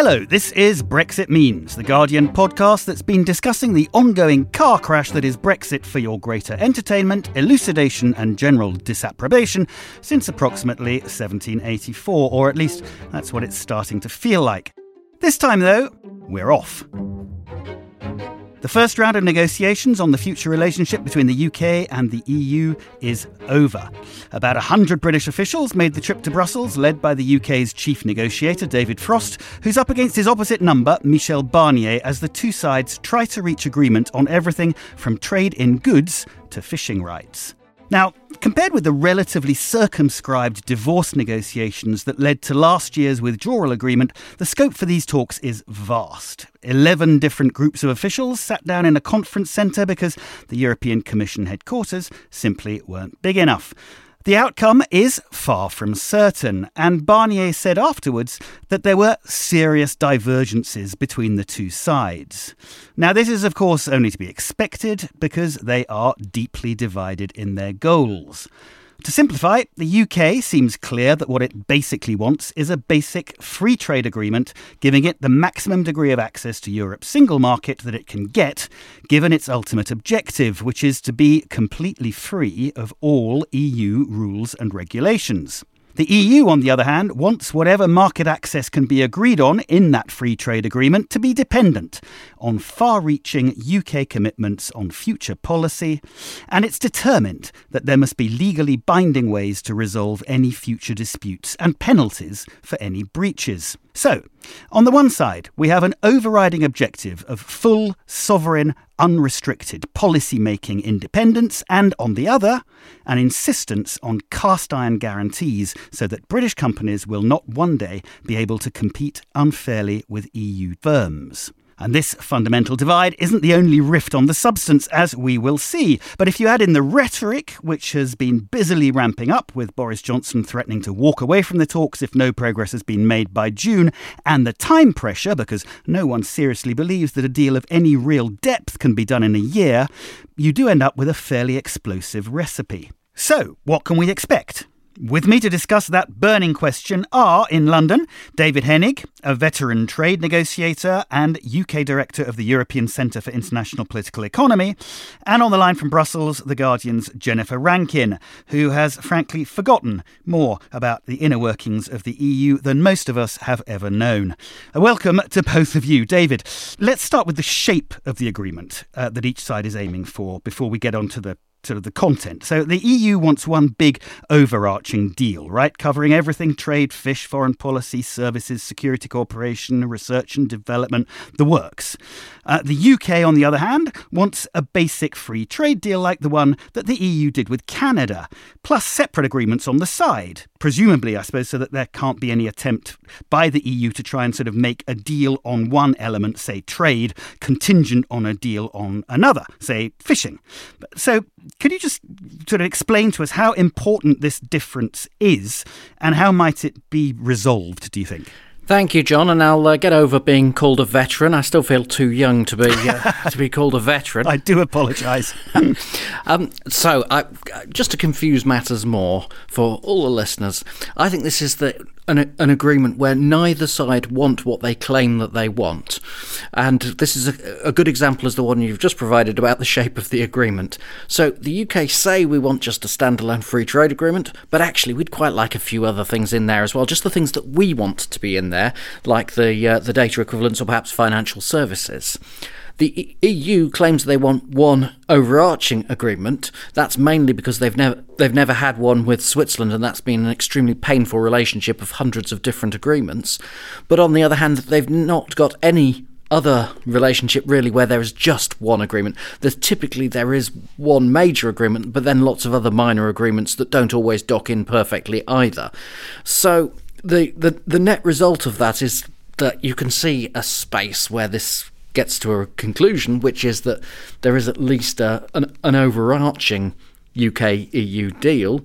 Hello, this is Brexit Means, the Guardian podcast that's been discussing the ongoing car crash that is Brexit for your greater entertainment, elucidation, and general disapprobation since approximately 1784, or at least that's what it's starting to feel like. This time, though, we're off. The first round of negotiations on the future relationship between the UK and the EU is over. About 100 British officials made the trip to Brussels, led by the UK's chief negotiator, David Frost, who's up against his opposite number, Michel Barnier, as the two sides try to reach agreement on everything from trade in goods to fishing rights. Now, compared with the relatively circumscribed divorce negotiations that led to last year's withdrawal agreement, the scope for these talks is vast. Eleven different groups of officials sat down in a conference centre because the European Commission headquarters simply weren't big enough. The outcome is far from certain, and Barnier said afterwards that there were serious divergences between the two sides. Now, this is, of course, only to be expected because they are deeply divided in their goals. To simplify, the UK seems clear that what it basically wants is a basic free trade agreement, giving it the maximum degree of access to Europe's single market that it can get, given its ultimate objective, which is to be completely free of all EU rules and regulations. The EU, on the other hand, wants whatever market access can be agreed on in that free trade agreement to be dependent on far reaching UK commitments on future policy, and it's determined that there must be legally binding ways to resolve any future disputes and penalties for any breaches. So, on the one side, we have an overriding objective of full, sovereign, unrestricted policy making independence, and on the other, an insistence on cast iron guarantees so that British companies will not one day be able to compete unfairly with EU firms. And this fundamental divide isn't the only rift on the substance, as we will see. But if you add in the rhetoric, which has been busily ramping up, with Boris Johnson threatening to walk away from the talks if no progress has been made by June, and the time pressure, because no one seriously believes that a deal of any real depth can be done in a year, you do end up with a fairly explosive recipe. So, what can we expect? With me to discuss that burning question are in London David Henig, a veteran trade negotiator and UK director of the European Centre for International Political Economy, and on the line from Brussels, The Guardian's Jennifer Rankin, who has frankly forgotten more about the inner workings of the EU than most of us have ever known. A welcome to both of you. David, let's start with the shape of the agreement uh, that each side is aiming for before we get on to the sort of the content. So the EU wants one big overarching deal, right? Covering everything trade, fish, foreign policy, services, security cooperation, research and development, the works. Uh, the UK, on the other hand, wants a basic free trade deal like the one that the EU did with Canada, plus separate agreements on the side. Presumably, I suppose, so that there can't be any attempt by the EU to try and sort of make a deal on one element, say trade, contingent on a deal on another, say fishing. So, could you just sort of explain to us how important this difference is and how might it be resolved, do you think? Thank you, Jon, and I'll uh, get over being called a veteran. I still feel too young to be uh, to be called a veteran. I do apologise. um, so, I, just to confuse matters more for all the listeners, I think this is the an, an agreement where neither side want what they claim that they want. And this is a, a good example as the one you've just provided about the shape of the agreement. So the UK say we want just a standalone free trade agreement, but actually we'd quite like a few other things in there as well, just the things that we want to be in there, like the uh, the data equivalence or perhaps financial services. The EU claims they want one overarching agreement. That's mainly because they've never they've never had one with Switzerland, and that's been an extremely painful relationship of hundreds of different agreements. But on the other hand, they've not got any other relationship really where there is just one agreement. There's typically there is one major agreement, but then lots of other minor agreements that don't always dock in perfectly either. So the the, the net result of that is that you can see a space where this gets to a conclusion, which is that there is at least a, an, an overarching UK EU deal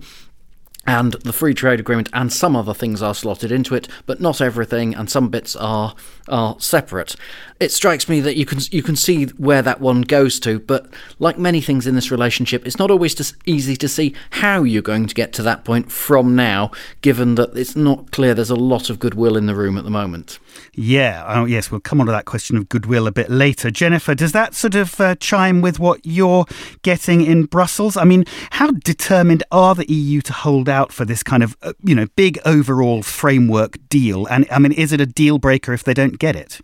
and the free trade agreement and some other things are slotted into it, but not everything, and some bits are are separate. It strikes me that you can you can see where that one goes to, but like many things in this relationship, it's not always just easy to see how you're going to get to that point from now, given that it's not clear there's a lot of goodwill in the room at the moment. Yeah, oh, yes, we'll come on to that question of goodwill a bit later. Jennifer, does that sort of uh, chime with what you're getting in Brussels? I mean, how determined are the EU to hold out for this kind of, uh, you know, big overall framework deal? And I mean, is it a deal breaker if they don't get it?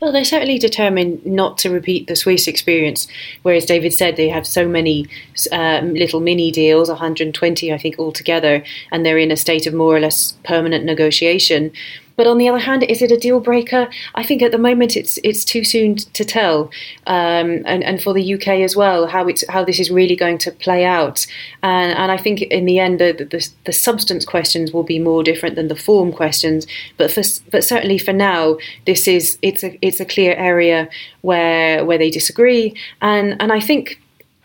Well, they're certainly determined not to repeat the Swiss experience, whereas David said they have so many um, little mini deals, 120, I think, altogether, and they're in a state of more or less permanent negotiation. But on the other hand, is it a deal breaker? I think at the moment it's it's too soon to tell, um, and and for the UK as well, how it's how this is really going to play out. And and I think in the end, the the, the substance questions will be more different than the form questions. But for but certainly for now, this is it's a it's a clear area where where they disagree, and and I think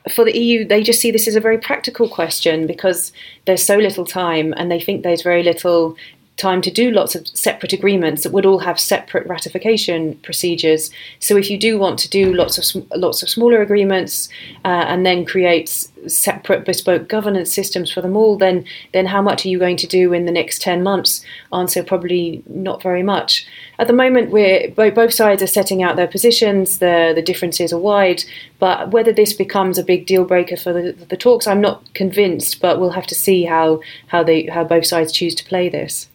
for the EU, they just see this as a very practical question because there's so little time and they think there's very little time to do lots of separate agreements that would all have separate ratification procedures. So if you do want to do lots of lots of smaller agreements uh, and then create separate bespoke governance systems for them all, then then how much are you going to do in the next ten months? Answer probably not very much. At the moment, we're both sides are setting out their positions. The the differences are wide, but whether this becomes a big deal breaker for the, the talks, I'm not convinced. But we'll have to see how how they how both sides choose to play this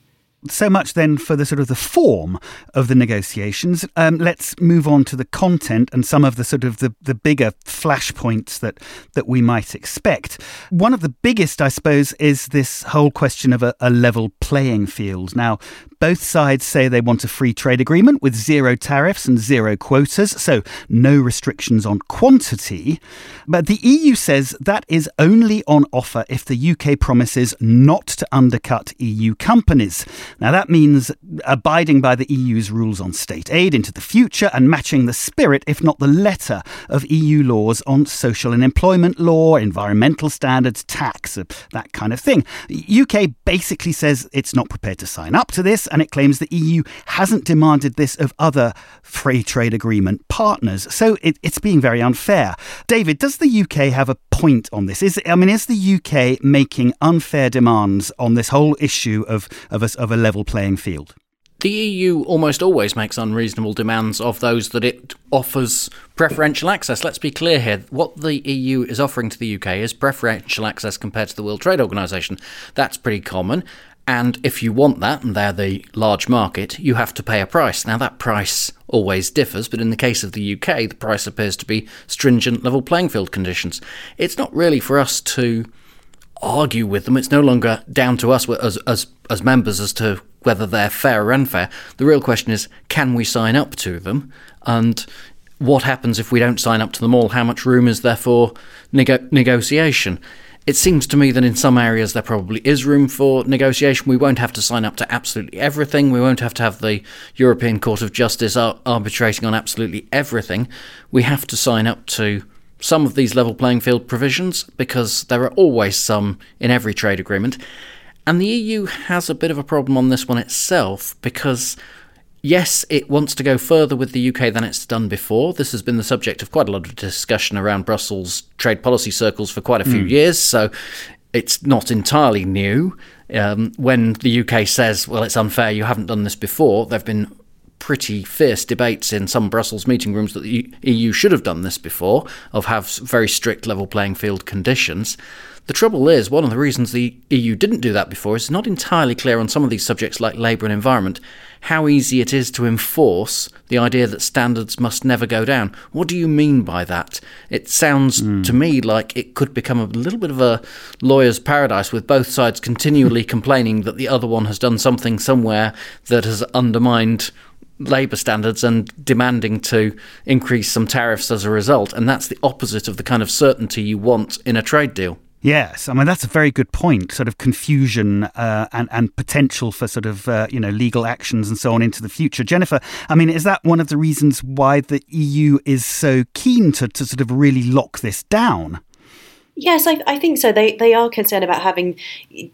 so much then for the sort of the form of the negotiations. Um, let's move on to the content and some of the sort of the, the bigger flashpoints that that we might expect. One of the biggest, I suppose, is this whole question of a, a level playing field. Now, both sides say they want a free trade agreement with zero tariffs and zero quotas, so no restrictions on quantity. But the EU says that is only on offer if the UK promises not to undercut EU companies. Now, that means abiding by the EU's rules on state aid into the future and matching the spirit, if not the letter, of EU laws on social and employment law, environmental standards, tax, that kind of thing. UK basically says it's not prepared to sign up to this, and it claims the EU hasn't demanded this of other free trade agreement partners. So it, it's being very unfair. David, does the UK have a point on this? Is I mean, is the UK making unfair demands on this whole issue of of a, of a level playing field? The EU almost always makes unreasonable demands of those that it offers preferential access. Let's be clear here. What the EU is offering to the UK is preferential access compared to the World Trade Organization. That's pretty common. And if you want that, and they're the large market, you have to pay a price. Now, that price always differs, but in the case of the UK, the price appears to be stringent level playing field conditions. It's not really for us to argue with them. It's no longer down to us as, as, as members as to whether they're fair or unfair. The real question is can we sign up to them? And what happens if we don't sign up to them all? How much room is there for nego- negotiation? It seems to me that in some areas there probably is room for negotiation. We won't have to sign up to absolutely everything. We won't have to have the European Court of Justice ar- arbitrating on absolutely everything. We have to sign up to some of these level playing field provisions because there are always some in every trade agreement. And the EU has a bit of a problem on this one itself because Yes, it wants to go further with the UK than it's done before. This has been the subject of quite a lot of discussion around Brussels trade policy circles for quite a few mm. years, so it's not entirely new. Um, when the UK says, well, it's unfair, you haven't done this before, there have been pretty fierce debates in some Brussels meeting rooms that the EU should have done this before, of have very strict level playing field conditions. The trouble is, one of the reasons the EU didn't do that before is not entirely clear on some of these subjects like labour and environment how easy it is to enforce the idea that standards must never go down. What do you mean by that? It sounds mm. to me like it could become a little bit of a lawyer's paradise with both sides continually complaining that the other one has done something somewhere that has undermined labour standards and demanding to increase some tariffs as a result. And that's the opposite of the kind of certainty you want in a trade deal. Yes, I mean that's a very good point. Sort of confusion uh, and and potential for sort of uh, you know legal actions and so on into the future. Jennifer, I mean, is that one of the reasons why the EU is so keen to to sort of really lock this down? Yes, I, I, think so. They they are concerned about having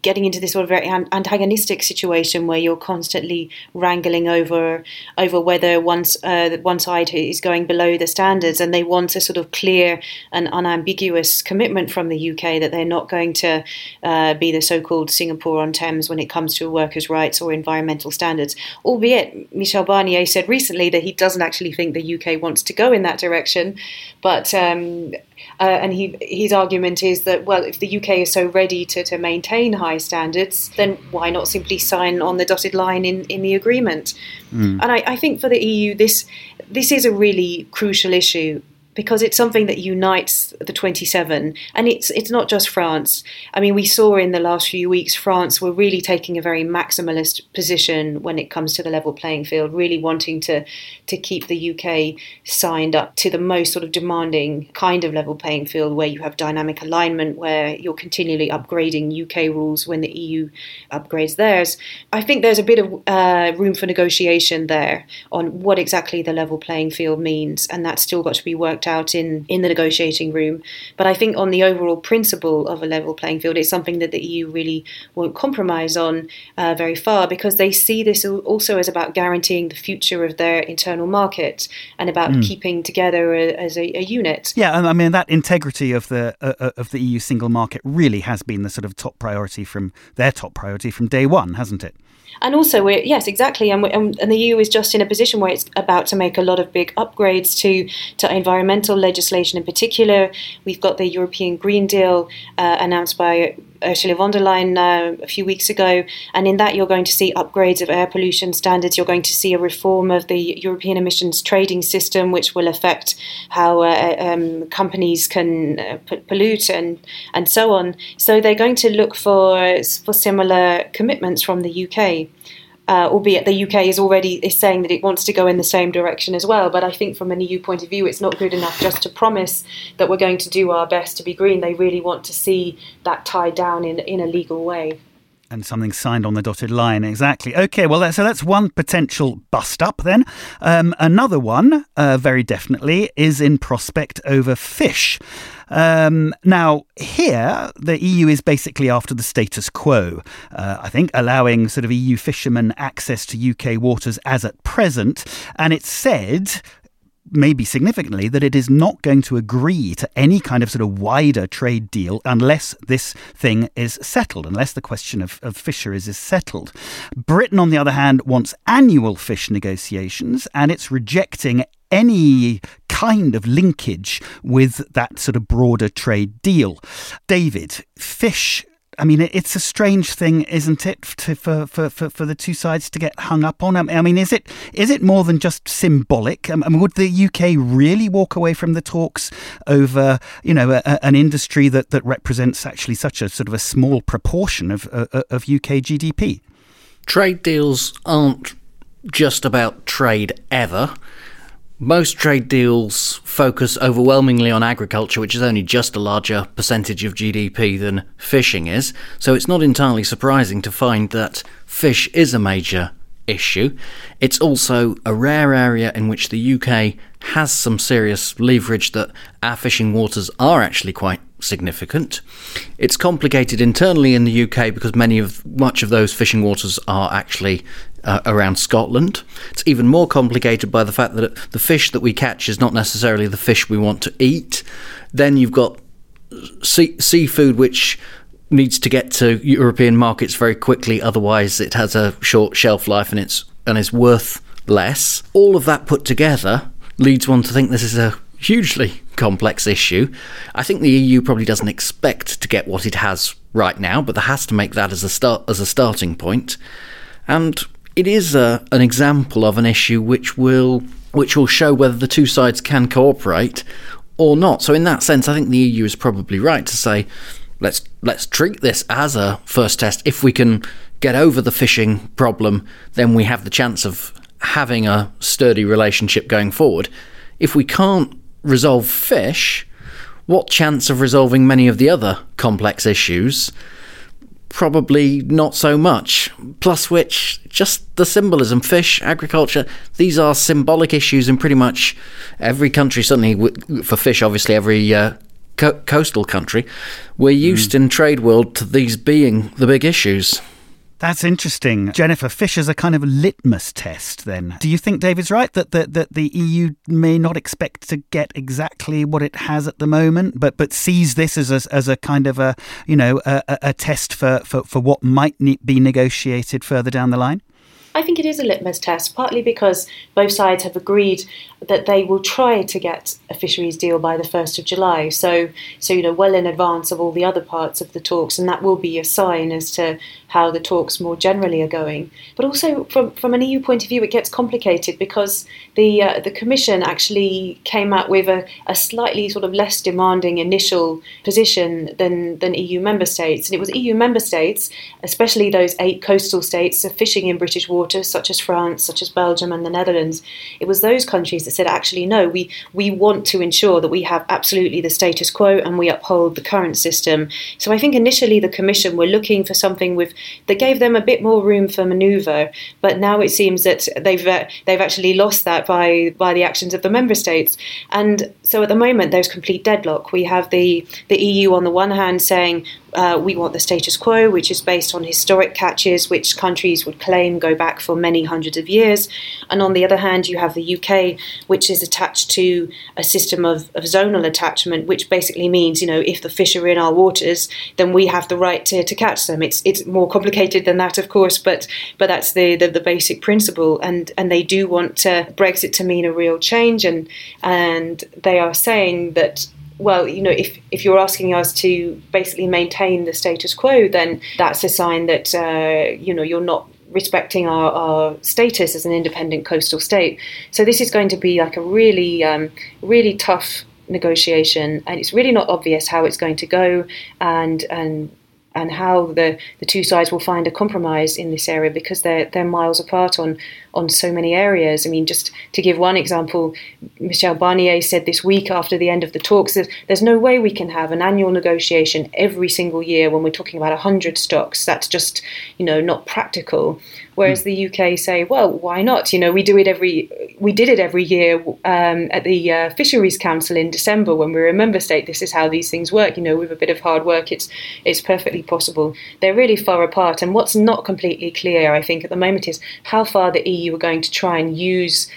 getting into this sort of very antagonistic situation where you're constantly wrangling over over whether one's uh, one side is going below the standards, and they want a sort of clear and unambiguous commitment from the UK that they're not going to uh, be the so-called Singapore on Thames when it comes to workers' rights or environmental standards. Albeit Michel Barnier said recently that he doesn't actually think the UK wants to go in that direction, but. Um, uh, and he, his argument is that, well, if the UK is so ready to, to maintain high standards, then why not simply sign on the dotted line in, in the agreement? Mm. And I, I think for the EU, this this is a really crucial issue because it's something that unites the 27 and it's it's not just France. I mean we saw in the last few weeks France were really taking a very maximalist position when it comes to the level playing field really wanting to to keep the UK signed up to the most sort of demanding kind of level playing field where you have dynamic alignment where you're continually upgrading UK rules when the EU upgrades theirs. I think there's a bit of uh, room for negotiation there on what exactly the level playing field means and that's still got to be worked worked out in, in the negotiating room. But I think on the overall principle of a level playing field, it's something that the EU really won't compromise on uh, very far because they see this also as about guaranteeing the future of their internal market and about mm. keeping together a, as a, a, unit. Yeah, I mean that integrity of the uh, uh of the EU single market really has been the sort of top priority from their top priority from day one, hasn't it? And also, we're, yes, exactly. And, and, and, the EU is just in a position where it's about to make a lot of big upgrades to, to environmental legislation in particular. We've got the European Green Deal uh, announced by Ursula von der Leyen uh, a few weeks ago. And in that, you're going to see upgrades of air pollution standards. You're going to see a reform of the European emissions trading system, which will affect how uh, um, companies can uh, pollute and, and so on. So they're going to look for, for similar commitments from the UK uh, albeit the UK is already is saying that it wants to go in the same direction as well. But I think from an EU point of view, it's not good enough just to promise that we're going to do our best to be green. They really want to see that tied down in in a legal way. And something signed on the dotted line, exactly. Okay, well, so that's one potential bust up then. Um, another one, uh, very definitely, is in prospect over fish. Um, now, here, the EU is basically after the status quo, uh, I think, allowing sort of EU fishermen access to UK waters as at present. And it said maybe significantly, that it is not going to agree to any kind of sort of wider trade deal unless this thing is settled, unless the question of, of fisheries is settled. Britain, on the other hand, wants annual fish negotiations and it's rejecting any kind of linkage with that sort of broader trade deal. David, fish I mean, it's a strange thing, isn't it, to, for, for, for, the two sides to get hung up on? I mean, is it is it more than just symbolic? I mean, would the UK really walk away from the talks over, you know, a, an industry that, that represents actually such a sort of a small proportion of, uh, uh of UK GDP? Trade deals aren't just about trade ever. Most trade deals focus overwhelmingly on agriculture, which is only just a larger percentage of GDP than fishing is, so it's not entirely surprising to find that fish is a major issue. It's also a rare area in which the UK has some serious leverage that our fishing waters are actually quite significant. It's complicated internally in the UK because many of much of those fishing waters are actually uh, around Scotland. It's even more complicated by the fact that the fish that we catch is not necessarily the fish we want to eat. Then you've got sea- seafood which needs to get to European markets very quickly, otherwise it has a short shelf life and it's and is worth less. All of that put together leads one to think this is a hugely complex issue. I think the EU probably doesn't expect to get what it has right now, but there has to make that as a start as a starting point. And it is a, an example of an issue which will which will show whether the two sides can cooperate or not. So in that sense, I think the EU is probably right to say let's let's treat this as a first test. If we can get over the fishing problem, then we have the chance of having a sturdy relationship going forward. If we can't resolve fish, what chance of resolving many of the other complex issues? Probably not so much. Plus, which, just the symbolism fish, agriculture, these are symbolic issues in pretty much every country, certainly for fish, obviously, every uh, co- coastal country. We're used mm. in trade world to these being the big issues. That's interesting. Jennifer, fish is a kind of litmus test then. Do you think David's right that, that, that the EU may not expect to get exactly what it has at the moment, but, but sees this as a, as a kind of a, you know, a, a test for, for, for what might be negotiated further down the line? I think it is a litmus test, partly because both sides have agreed that they will try to get a fisheries deal by the 1st of July. So, so you know, well in advance of all the other parts of the talks, and that will be a sign as to how the talks more generally are going. But also, from, from an EU point of view, it gets complicated because the uh, the Commission actually came out with a, a slightly sort of less demanding initial position than, than EU member states. And it was EU member states, especially those eight coastal states fishing in British waters, such as France, such as Belgium, and the Netherlands. It was those countries that said, actually, no, we, we want to ensure that we have absolutely the status quo and we uphold the current system. So I think initially the Commission were looking for something with that gave them a bit more room for manoeuvre, but now it seems that they've uh, they've actually lost that by by the actions of the member states. And so at the moment there's complete deadlock. We have the the EU on the one hand saying uh, we want the status quo, which is based on historic catches, which countries would claim go back for many hundreds of years. And on the other hand, you have the UK, which is attached to a system of, of zonal attachment, which basically means, you know, if the fish are in our waters, then we have the right to, to catch them. It's it's more complicated than that, of course, but but that's the, the, the basic principle. And and they do want uh, Brexit to mean a real change, and and they are saying that well, you know, if, if you're asking us to basically maintain the status quo, then that's a sign that, uh, you know, you're not respecting our, our, status as an independent coastal state. So this is going to be like a really, um, really tough negotiation, and it's really not obvious how it's going to go, and and and how the, the two sides will find a compromise in this area because they're they're miles apart on on so many areas. I mean, just to give one example, Michel Barnier said this week after the end of the talks that there's no way we can have an annual negotiation every single year when we're talking about 100 stocks. That's just, you know, not practical. Whereas mm. the UK say, well, why not? You know, we do it every, we did it every year um, at the uh, Fisheries Council in December when we were a member state. This is how these things work. You know, with a bit of hard work, it's it's perfectly possible. They're really far apart. And what's not completely clear, I think, at the moment is how far the EU are going to try and use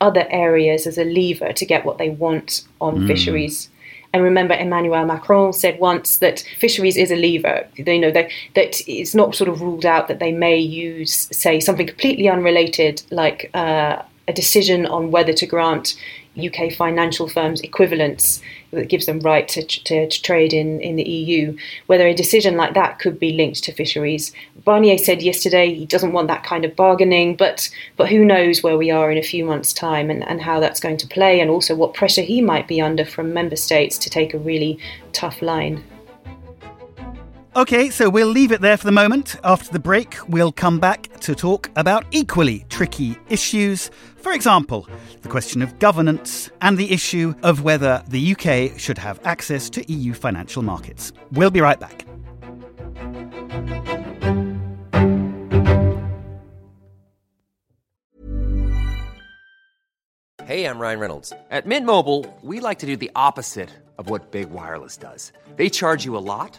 other areas as a lever to get what they want on mm. fisheries. And remember, Emmanuel Macron said once that fisheries is a lever. You know that that it's not sort of ruled out that they may use, say, something completely unrelated, like uh, a decision on whether to grant UK financial firms equivalence that gives them right to, to, to, trade in, in the EU, whether a decision like that could be linked to fisheries. Barnier said yesterday he doesn't want that kind of bargaining, but but who knows where we are in a few months' time and, and how that's going to play, and also what pressure he might be under from member states to take a really tough line. Okay, so we'll leave it there for the moment. After the break, we'll come back to talk about equally tricky issues. For example, the question of governance and the issue of whether the UK should have access to EU financial markets. We'll be right back. Hey, I'm Ryan Reynolds. At Mint Mobile, we like to do the opposite of what Big Wireless does. They charge you a lot,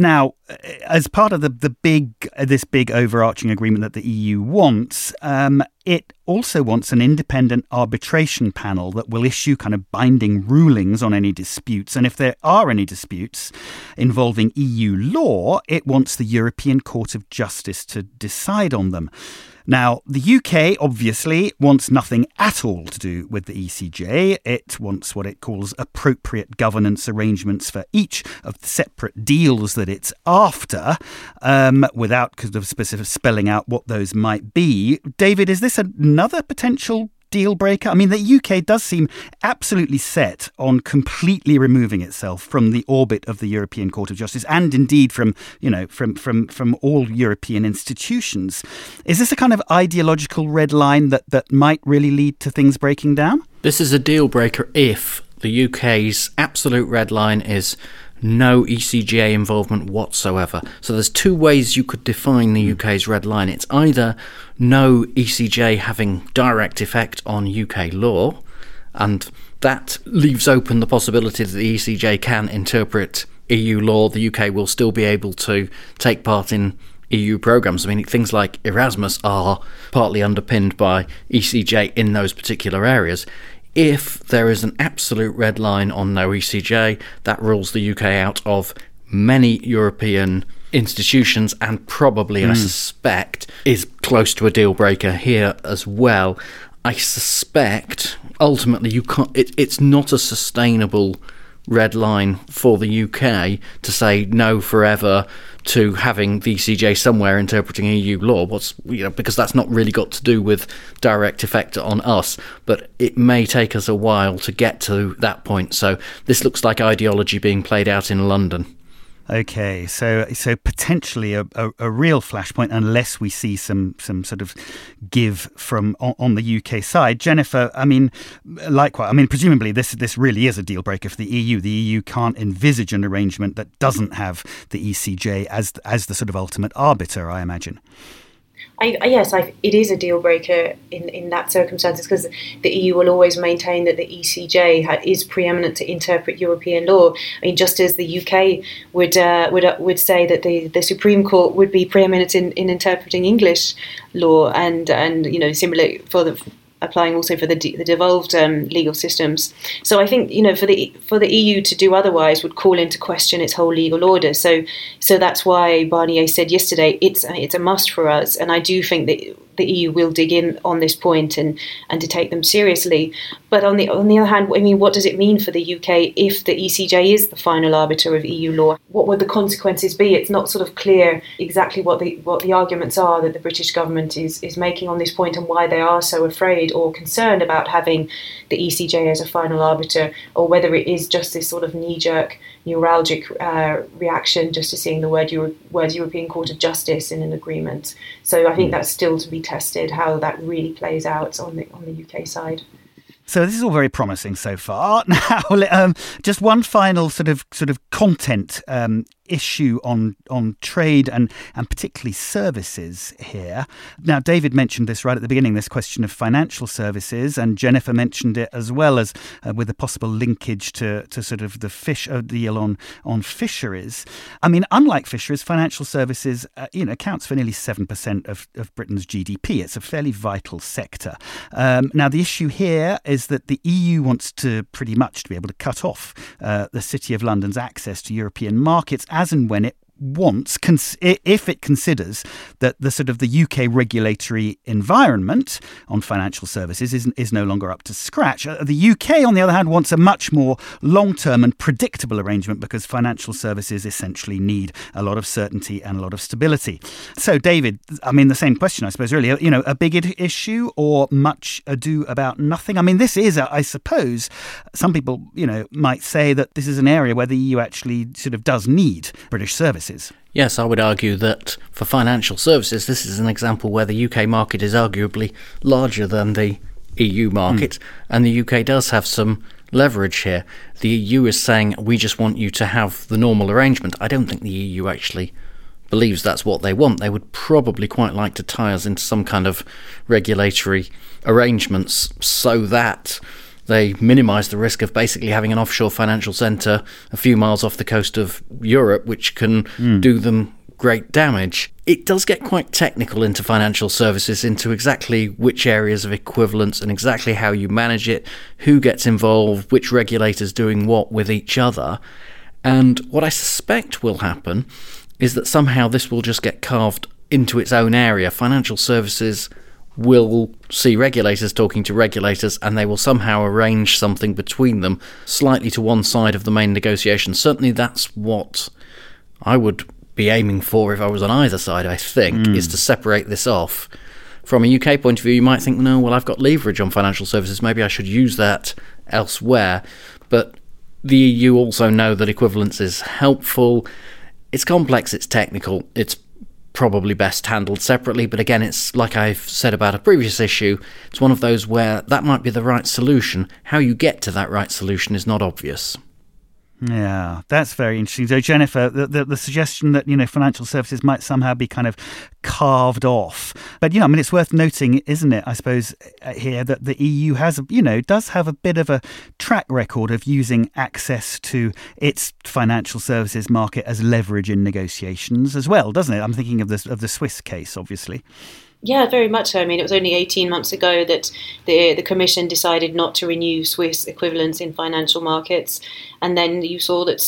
Now, uh, as part of the, the big uh, this big overarching agreement that the EU wants, um, it also wants an independent arbitration panel that will issue kind of binding rulings on any disputes. And if there are any disputes involving EU law, it wants the European Court of Justice to decide on them. Now, the UK obviously wants nothing at all to do with the ECJ. It wants what it calls appropriate governance arrangements for each of the separate deals that it's after, um, without kind of specific spelling out what those might be. David, is this another potential deal breaker? I mean, the UK does seem absolutely set on completely removing itself from the orbit of the European Court of Justice and indeed from, you know, from, from, from all European institutions. Is this a kind of ideological red line that, that might really lead to things breaking down? This is a deal breaker if the UK's absolute red line is no ECJ involvement whatsoever. So there's two ways you could define the hmm. UK's red line. It's either no ECJ having direct effect on UK law, and that leaves open the possibility that the ECJ can interpret EU law. The UK will still be able to take part in EU programs. I mean, things like Erasmus are partly underpinned by ECJ in those particular areas. If there is an absolute red line on no ECJ, that rules the UK out of many European institutions and probably, mm. I suspect, is close to a deal breaker here as well. I suspect ultimately you can't. It, it's not a sustainable red line for the UK to say no forever to having the ECJ somewhere interpreting EU law. What's you know because that's not really got to do with direct effect on us, but it may take us a while to get to that point. So this looks like ideology being played out in London. Okay, so so potentially a, a, a, real flashpoint unless we see some some sort of give from on, on, the UK side. Jennifer, I mean, likewise, I mean, presumably this this really is a deal breaker for the EU. The EU can't envisage an arrangement that doesn't have the ECJ as as the sort of ultimate arbiter. I imagine. I, yes, I, it is a deal breaker in, in that circumstances because the EU will always maintain that the ECJ is preeminent to interpret European law. I mean, just as the UK would uh, would uh, would say that the, the Supreme Court would be preeminent in, in interpreting English law, and and you know similar for the applying also for the, de- the devolved um, legal systems. So I think you know for the for the EU to do otherwise would call into question its whole legal order. So so that's why Barnier said yesterday it's it's a must for us, and I do think that the EU will dig in on this point and and to take them seriously. But on the on the other hand, I mean, what does it mean for the UK if the ECJ is the final arbiter of EU law? What would the consequences be? It's not sort of clear exactly what the what the arguments are that the British government is is making on this point and why they are so afraid or concerned about having the ECJ as a final arbiter, or whether it is just this sort of knee jerk neuralgic uh, reaction just to seeing the word Euro- words European Court of Justice in an agreement. So I think hmm. that's still to be tested how that really plays out on the on the UK side. So this is all very promising so far. Now, um, just one final sort of sort of content um, issue on on trade and and particularly services here. Now, David mentioned this right at the beginning. This question of financial services, and Jennifer mentioned it as well as uh, with a possible linkage to to sort of the fish uh, deal on on fisheries. I mean, unlike fisheries, financial services uh, you know accounts for nearly seven percent of, of Britain's GDP. It's a fairly vital sector. Um, now, the issue here is that the EU wants to pretty much to be able to cut off uh, the City of London's access to European markets as and when it wants, if it considers that the sort of the UK regulatory environment on financial services is, is no longer up to scratch. Uh, the UK, on the other hand, wants a much more long term and predictable arrangement because financial services essentially need a lot of certainty and a lot of stability. So, David, I mean, the same question, I suppose, really. You know, a big issue or much ado about nothing? I mean, this is, I suppose, some people, you know, might say that this is an area where the EU actually sort of does need British services services. Yes, I would argue that for financial services, this is an example where the UK market is arguably larger than the EU market, mm. and the UK does have some leverage here. The EU is saying, we just want you to have the normal arrangement. I don't think the EU actually believes that's what they want. They would probably quite like to tie us into some kind of regulatory arrangements so that they minimise the risk of basically having an offshore financial centre a few miles off the coast of Europe, which can mm. do them great damage. It does get quite technical into financial services, into exactly which areas of equivalence and exactly how you manage it, who gets involved, which regulators doing what with each other. And what I suspect will happen is that somehow this will just get carved into its own area. Financial services will see regulators talking to regulators and they will somehow arrange something between them slightly to one side of the main negotiation. Certainly, that's what I would be aiming for if I was on either side, I think, mm. is to separate this off. From a UK point of view, you might think, no, well, I've got leverage on financial services, maybe I should use that elsewhere. But the EU also know that equivalence is helpful. It's complex, it's technical, it's probably best handled separately. But again, it's like I've said about a previous issue, it's one of those where that might be the right solution. How you get to that right solution is not obvious. Yeah, that's very interesting. So, Jennifer, the, the, the, suggestion that you know financial services might somehow be kind of carved off, but you know, I mean, it's worth noting, isn't it? I suppose uh, here that the EU has, you know, does have a bit of a track record of using access to its financial services market as leverage in negotiations as well, doesn't it? I'm thinking of the of the Swiss case, obviously. Yeah, very much so. I mean, it was only 18 months ago that the the Commission decided not to renew Swiss equivalence in financial markets, and then you saw that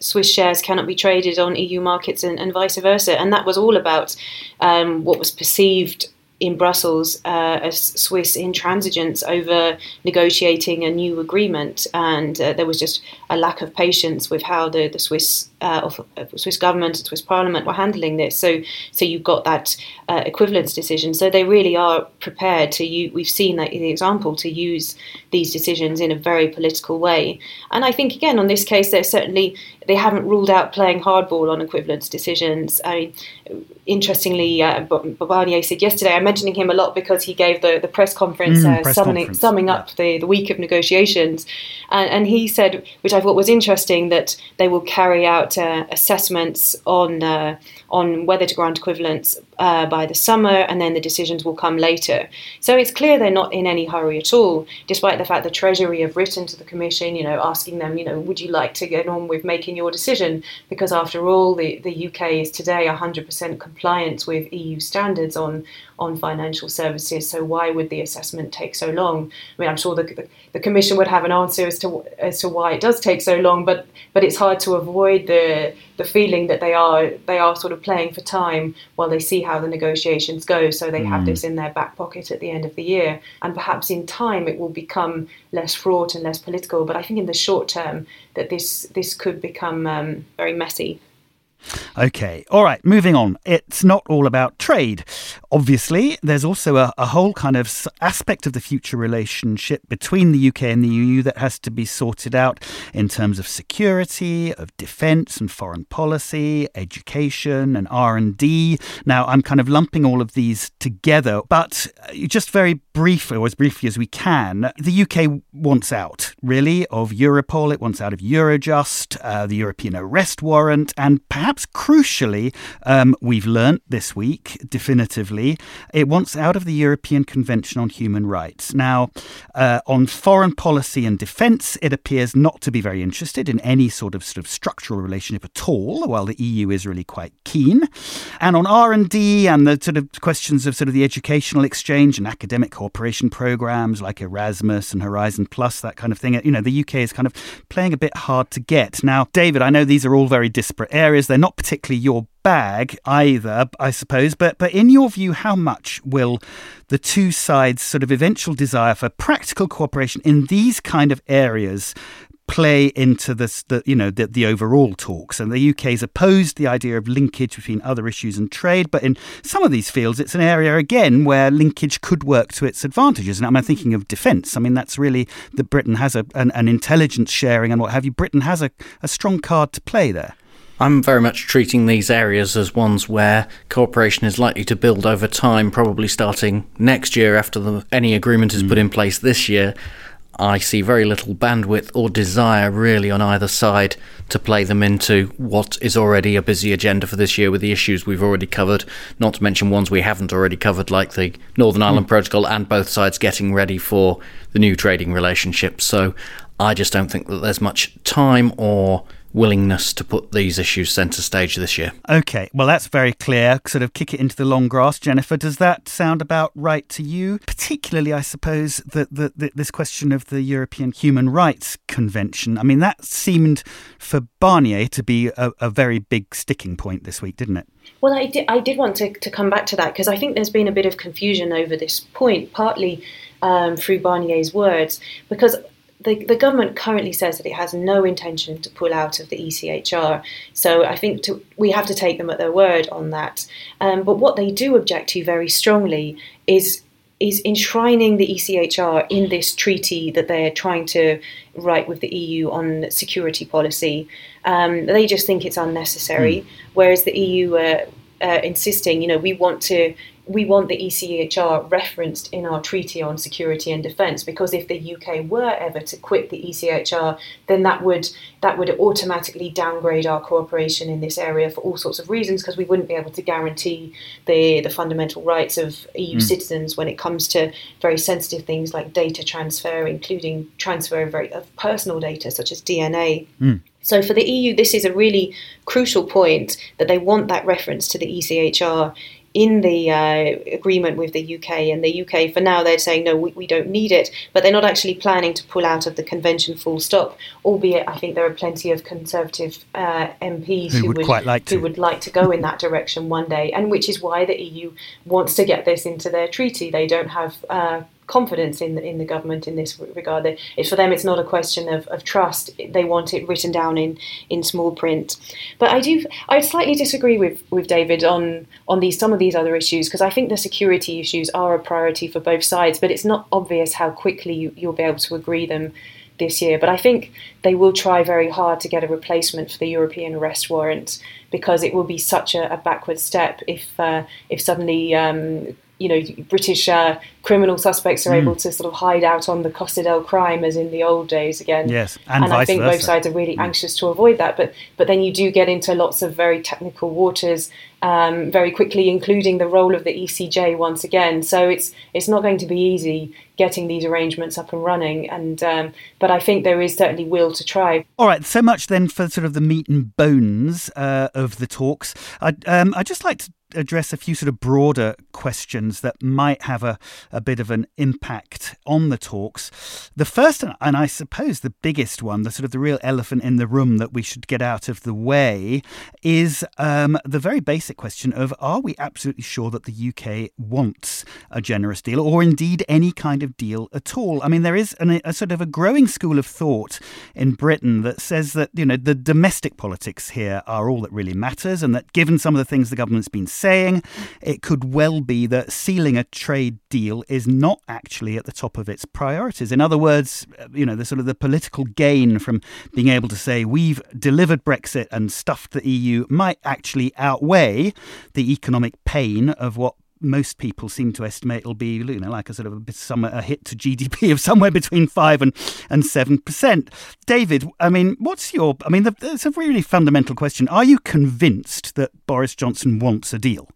Swiss shares cannot be traded on EU markets and, and vice versa. And that was all about um, what was perceived in Brussels uh, as Swiss intransigence over negotiating a new agreement, and uh, there was just a lack of patience with how the, the Swiss uh, Swiss government and Swiss Parliament were handling this. So, so you've got that uh, equivalence decision. So they really are prepared to use. We've seen that the example to use these decisions in a very political way. And I think again on this case, they're certainly they haven't ruled out playing hardball on equivalence decisions. I mean, interestingly, uh, Barnier said yesterday. I'm mentioning him a lot because he gave the, the press conference, mm, uh, press summing, conference. summing up yeah. the, the week of negotiations, and, and he said, which I thought was interesting, that they will carry out uh, assessments on uh, on whether to grant equivalence uh, by the summer, and then the decisions will come later. So it's clear they're not in any hurry at all, despite the fact the Treasury have written to the Commission, you know, asking them, you know, would you like to get on with making your decision? Because after all, the, the UK is today 100% compliant with EU standards on on financial services. So why would the assessment take so long? I mean, I'm sure the, the, the, Commission would have an answer as to as to why it does take so long, but but it's hard to avoid the the feeling that they are they are sort of playing for time while they see how the negotiations go. So they mm. have this in their back pocket at the end of the year, and perhaps in time it will become less fraught and less political. But I think in the short term that this this could become um, very messy. Okay, all right, moving on. It's not all about trade. Obviously, there's also a, a, whole kind of aspect of the future relationship between the UK and the EU that has to be sorted out in terms of security, of defence and foreign policy, education and R&D. Now, I'm kind of lumping all of these together, but uh, just very briefly, or as briefly as we can, the UK wants out, really, of Europol. It wants out of Eurojust, uh, the European arrest warrant, and perhaps crucially, um, we've learnt this week definitively, it wants out of the European Convention on Human Rights. Now, uh, on foreign policy and defence, it appears not to be very interested in any sort of sort of structural relationship at all, while the EU is really quite keen. And on R and D and the sort of questions of sort of the educational exchange and academic cooperation programs like Erasmus and Horizon Plus, that kind of thing, you know, the UK is kind of playing a bit hard to get. Now, David, I know these are all very disparate areas. They're not particularly your bag either, I suppose. But but in your view, how much will the two sides' sort of eventual desire for practical cooperation in these kind of areas play into this, the you know the, the overall talks? And the UK has opposed the idea of linkage between other issues and trade but in some of these fields it's an area again where linkage could work to its advantages. And I'm thinking of defence? I mean that's really that Britain has a, an, an intelligence sharing and what have you. Britain has a, a strong card to play there I'm very much treating these areas as ones where cooperation is likely to build over time, probably starting next year after the, any agreement is mm. put in place this year. I see very little bandwidth or desire really on either side to play them into what is already a busy agenda for this year with the issues we've already covered, not to mention ones we haven't already covered, like the Northern Ireland mm. Protocol, and both sides getting ready for the new trading relationship. So I just don't think that there's much time or willingness to put these issues centre stage this year. Okay, well, that's very clear. Sort of kick it into the long grass. Jennifer, does that sound about right to you? Particularly, I suppose, that this question of the European Human Rights Convention. I mean, that seemed for Barnier to be a, a very big sticking point this week, didn't it? Well, I did, I did want to, to come back to that because I think there's been a bit of confusion over this point, partly um, through Barnier's words, because the, the government currently says that it has no intention to pull out of the ECHR. So I think to, we have to take them at their word on that. Um, but what they do object to very strongly is is enshrining the ECHR in this treaty that they're trying to write with the EU on security policy. Um, they just think it's unnecessary, mm. whereas the EU are uh, insisting, you know, we want to we want the ECHR referenced in our treaty on security and defence because if the UK were ever to quit the ECHR, then that would that would automatically downgrade our cooperation in this area for all sorts of reasons because we wouldn't be able to guarantee the the fundamental rights of EU mm. citizens when it comes to very sensitive things like data transfer, including transfer of, very, of personal data such as DNA. Mm. So for the EU, this is a really crucial point that they want that reference to the ECHR in the uh, agreement with the UK. And the UK, for now, they're saying, no, we, we don't need it. But they're not actually planning to pull out of the convention full stop, albeit I think there are plenty of Conservative uh, MPs who, who would, would like who would like to go in that direction one day. And which is why the EU wants to get this into their treaty. They don't have uh, confidence in the, in the government in this regard. It's for them, it's not a question of, of trust. They want it written down in, in small print. But I do, I slightly disagree with, with David on on these some of these other issues because I think the security issues are a priority for both sides. But it's not obvious how quickly you, you'll be able to agree them this year. But I think they will try very hard to get a replacement for the European arrest warrant because it will be such a, a backward step if uh, if suddenly um, you know, British uh, criminal suspects are mm. able to sort of hide out on the Costa del Crime as in the old days again. Yes, and, and I think versa. both sides are really mm. anxious to avoid that. But but then you do get into lots of very technical waters um, very quickly, including the role of the ECJ once again. So it's it's not going to be easy getting these arrangements up and running. And um, but I think there is certainly will to try. All right, so much then for sort of the meat and bones uh, of the talks. I um, I just like to address a few sort of broader questions that might have a, a bit of an impact on the talks. The first, and I suppose the biggest one, the sort of the real elephant in the room that we should get out of the way, is um, the very basic question of are we absolutely sure that the UK wants a generous deal or indeed any kind of deal at all? I mean, there is an, a sort of a growing school of thought in Britain that says that, you know, the domestic politics here are all that really matters and that given some of the things the government's been saying, it could well be that sealing a trade deal is not actually at the top of its priorities. In other words, uh, you know, the sort of the political gain from being able to say we've delivered Brexit and stuffed the EU might actually outweigh the economic pain of what most people seem to estimate it'll be you know like a sort of a, some, a hit to GDP of somewhere between five and and seven percent. David, I mean, what's your? I mean, it's a really fundamental question. Are you convinced that Boris Johnson wants a deal?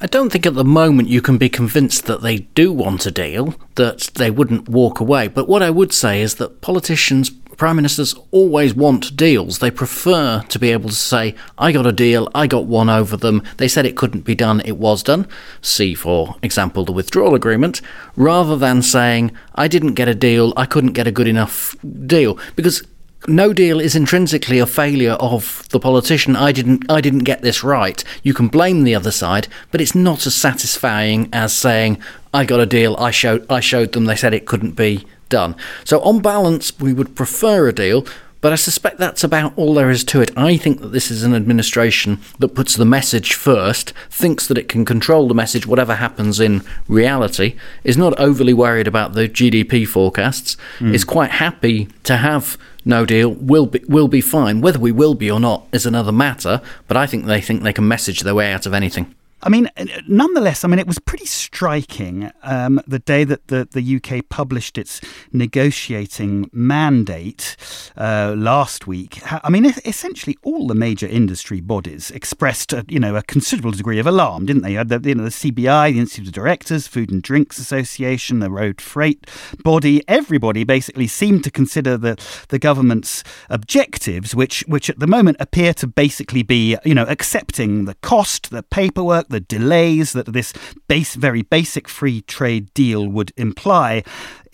I don't think at the moment you can be convinced that they do want a deal, that they wouldn't walk away. But what I would say is that politicians Prime ministers always want deals. They prefer to be able to say, I got a deal, I got one over them. They said it couldn't be done, it was done. See, for example, the withdrawal agreement, rather than saying, I didn't get a deal, I couldn't get a good enough deal. Because no deal is intrinsically a failure of the politician. I didn't I didn't get this right. You can blame the other side, but it's not as satisfying as saying I got a deal, I showed I showed them they said it couldn't be done. So, on balance, we would prefer a deal, but I suspect that's about all there is to it. I think that this is an administration that puts the message first, thinks that it can control the message, whatever happens in reality, is not overly worried about the GDP forecasts, mm. is quite happy to have no deal, will be, will be fine. Whether we will be or not is another matter, but I think they think they can message their way out of anything. I mean, nonetheless, I mean, it was pretty striking um, the day that the, the UK published its negotiating mandate uh, last week. I mean, essentially, all the major industry bodies expressed, a, you know, a considerable degree of alarm, didn't they? You the, you know, the CBI, the Institute of Directors, Food and Drinks Association, the Road Freight Body. Everybody basically seemed to consider the the government's objectives, which which at the moment appear to basically be, you know, accepting the cost, the paperwork the delays that this base, very basic free trade deal would imply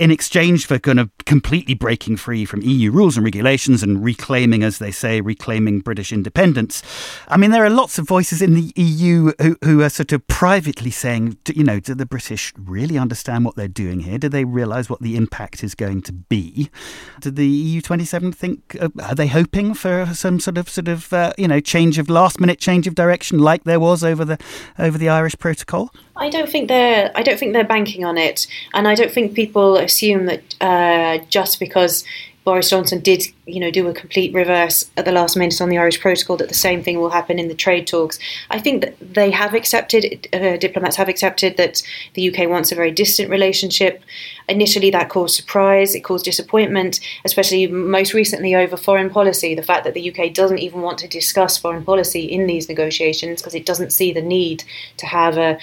in exchange for kind of completely breaking free from EU rules and regulations and reclaiming, as they say, reclaiming British independence. I mean, there are lots of voices in the EU who, who are sort of privately saying, you know, do the British really understand what they're doing here? Do they realise what the impact is going to be? Do the EU 27 think, uh, are they hoping for some sort of, sort of, uh, you know, change of last minute change of direction like there was over the, over the Irish Protocol? I don't think they're. I don't think they're banking on it, and I don't think people assume that uh, just because Boris Johnson did you know, do a complete reverse at the last minute on the Irish Protocol, that the same thing will happen in the trade talks. I think that they have accepted, uh, diplomats have accepted that the UK wants a very distant relationship. Initially, that caused surprise, it caused disappointment, especially most recently over foreign policy. The fact that the UK doesn't even want to discuss foreign policy in these negotiations because it doesn't see the need to have a,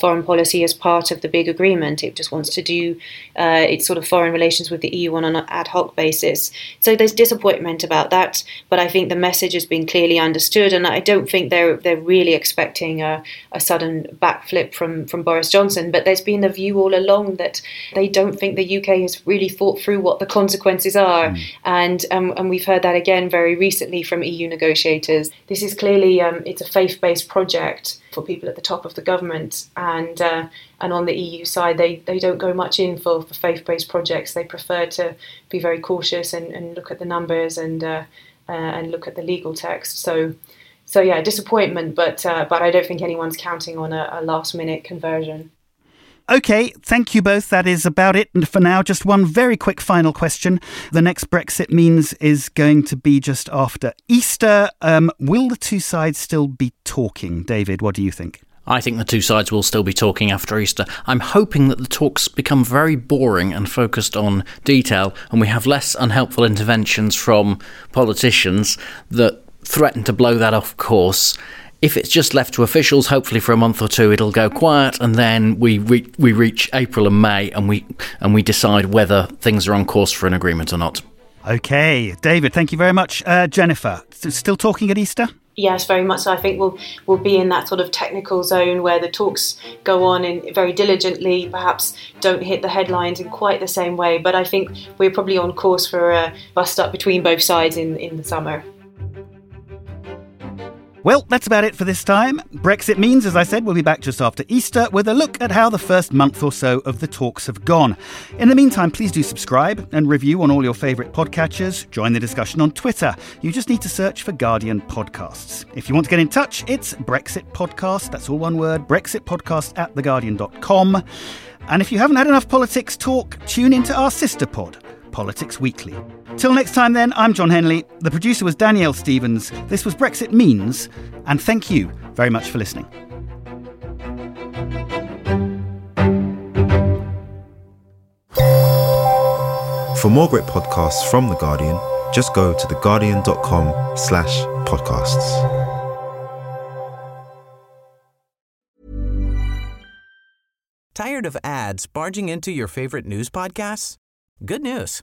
foreign policy as part of the big agreement. It just wants to do uh, its sort of foreign relations with the EU on an ad hoc basis. So there's there's disappointment about that, but I think the message has been clearly understood, and I don't think they're they're really expecting a, a sudden backflip from from Boris Johnson. But there's been the view all along that they don't think the UK has really thought through what the consequences are, mm. and um, and we've heard that again very recently from EU negotiators. This is clearly um, it's a faith based project for people at the top of the government, and uh, and on the EU side, they, they don't go much in for, for faith based projects. They prefer to be very cautious and, and look at the numbers and uh, uh, and look at the legal text. So so yeah, disappointment, but uh, but I don't think anyone's counting on a, a last minute conversion. Okay, thank you both. That is about it and for now. Just one very quick final question. The next Brexit means is going to be just after Easter. Um, will the two sides still be talking? David, what do you think? I think the two sides will still be talking after Easter. I'm hoping that the talks become very boring and focused on detail, and we have less unhelpful interventions from politicians that threaten to blow that off course if it's just left to officials, hopefully for a month or two it'll go quiet, and then we re- we reach April and May, and we and we decide whether things are on course for an agreement or not. Okay, David, thank you very much. Uh, Jennifer, still talking at Easter? Yes, very much so. I think we'll we'll be in that sort of technical zone where the talks go on in very diligently, perhaps don't hit the headlines in quite the same way. But I think we're probably on course for a bust up between both sides in, in the summer. Well, that's about it for this time. Brexit means, as I said, we'll be back just after Easter with a look at how the first month or so of the talks have gone. In the meantime, please do subscribe and review on all your favourite podcatchers. Join the discussion on Twitter. You just need to search for Guardian Podcasts. If you want to get in touch, it's Brexit Podcast. That's all one word Brexit Podcast at theguardian.com. And if you haven't had enough politics talk, tune into our sister pod. Politics Weekly. Till next time, then, I'm Jon Henley. The producer was Danielle Stevens. This was Brexit Means, and thank you very much for listening. For more great podcasts from The Guardian, just go to theguardian.com slash podcasts. Tired of ads barging into your favorite news podcasts? Good news.